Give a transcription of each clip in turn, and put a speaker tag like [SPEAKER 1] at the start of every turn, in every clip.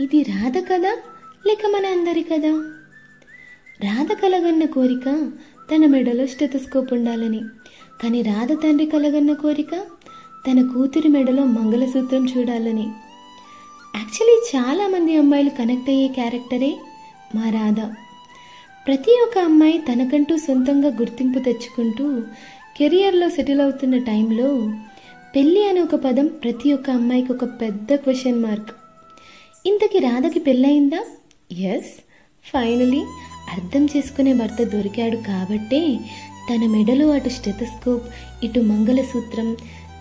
[SPEAKER 1] ఇది రాధ కదా లేక మన అందరి కదా రాధ కలగన్న కోరిక తన మెడలో స్టెతస్కోప్ ఉండాలని. కానీ రాధ తండ్రి కలగన్న కోరిక తన కూతురి మెడలో మంగళసూత్రం చూడాలని. యాక్చువల్లీ చాలామంది అమ్మాయిలు కనెక్ట్ అయ్యే క్యారెక్టరే మా రాధ. ప్రతి ఒక్క అమ్మాయి తనకంటూ సొంతంగా గుర్తింపు తెచ్చుకుంటూ కెరియర్లో సెటిల్ అవుతున్న టైంలో పెళ్ళి అనే ఒక పదం ప్రతి ఒక్క అమ్మాయికి ఒక పెద్ద క్వశ్చన్ మార్క్. ఇంతకి రాధకి పెళ్ళయిందా? ఎస్ ఫైనలీ అర్థం చేసుకునే భర్త దొరికాడు కాబట్టే తన మెడలో అటు స్టెథస్కోప్ ఇటు మంగళసూత్రం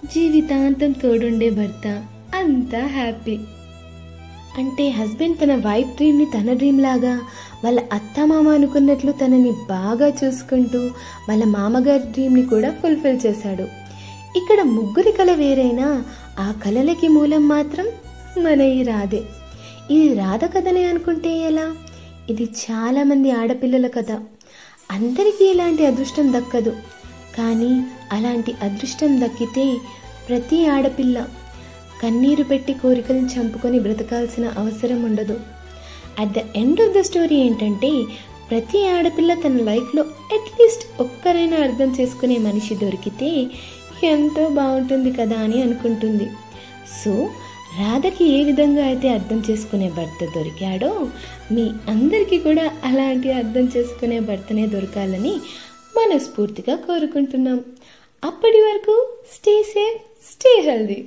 [SPEAKER 1] జీవితాంతం తోడుండే భర్త అంతా హ్యాపీ. అంటే హస్బెండ్ తన వైఫ్ డ్రీమ్ని తన డ్రీమ్ లాగా వాళ్ళ అత్తమామ అనుకున్నట్లు తనని బాగా చూసుకుంటూ వాళ్ళ మామగారి డ్రీమ్ని కూడా ఫుల్ఫిల్ చేశాడు. ఇక్కడ ముగ్గురి కళ వేరైనా ఆ కళలకి మూలం మాత్రం మన ఈ రాధే. ఇది రాధ కథనే అనుకుంటే ఎలా? ఇది చాలామంది ఆడపిల్లల కథ. అందరికీ ఇలాంటి అదృష్టం దక్కదు. కానీ అలాంటి అదృష్టం దక్కితే ప్రతి ఆడపిల్ల కన్నీరు పెట్టి కోరికలను చంపుకొని బ్రతకాల్సిన అవసరం ఉండదు. At the end of the story ఏంటంటే ప్రతి ఆడపిల్ల తన లైఫ్లో అట్లీస్ట్ ఒక్కరైనా అర్థం చేసుకునే మనిషి దొరికితే ఎంతో బాగుంటుంది కదా అని అనుకుంటుంది. సో రాధకి ఏ విధంగా అయితే అర్థం చేసుకునే భర్త దొరికాడో మీ అందరికీ కూడా అలాంటి అర్థం చేసుకునే భర్తనే దొరకాలని మనస్ఫూర్తిగా కోరుకుంటున్నాం. అప్పటి వరకు స్టే సేఫ్ స్టే హెల్దీ.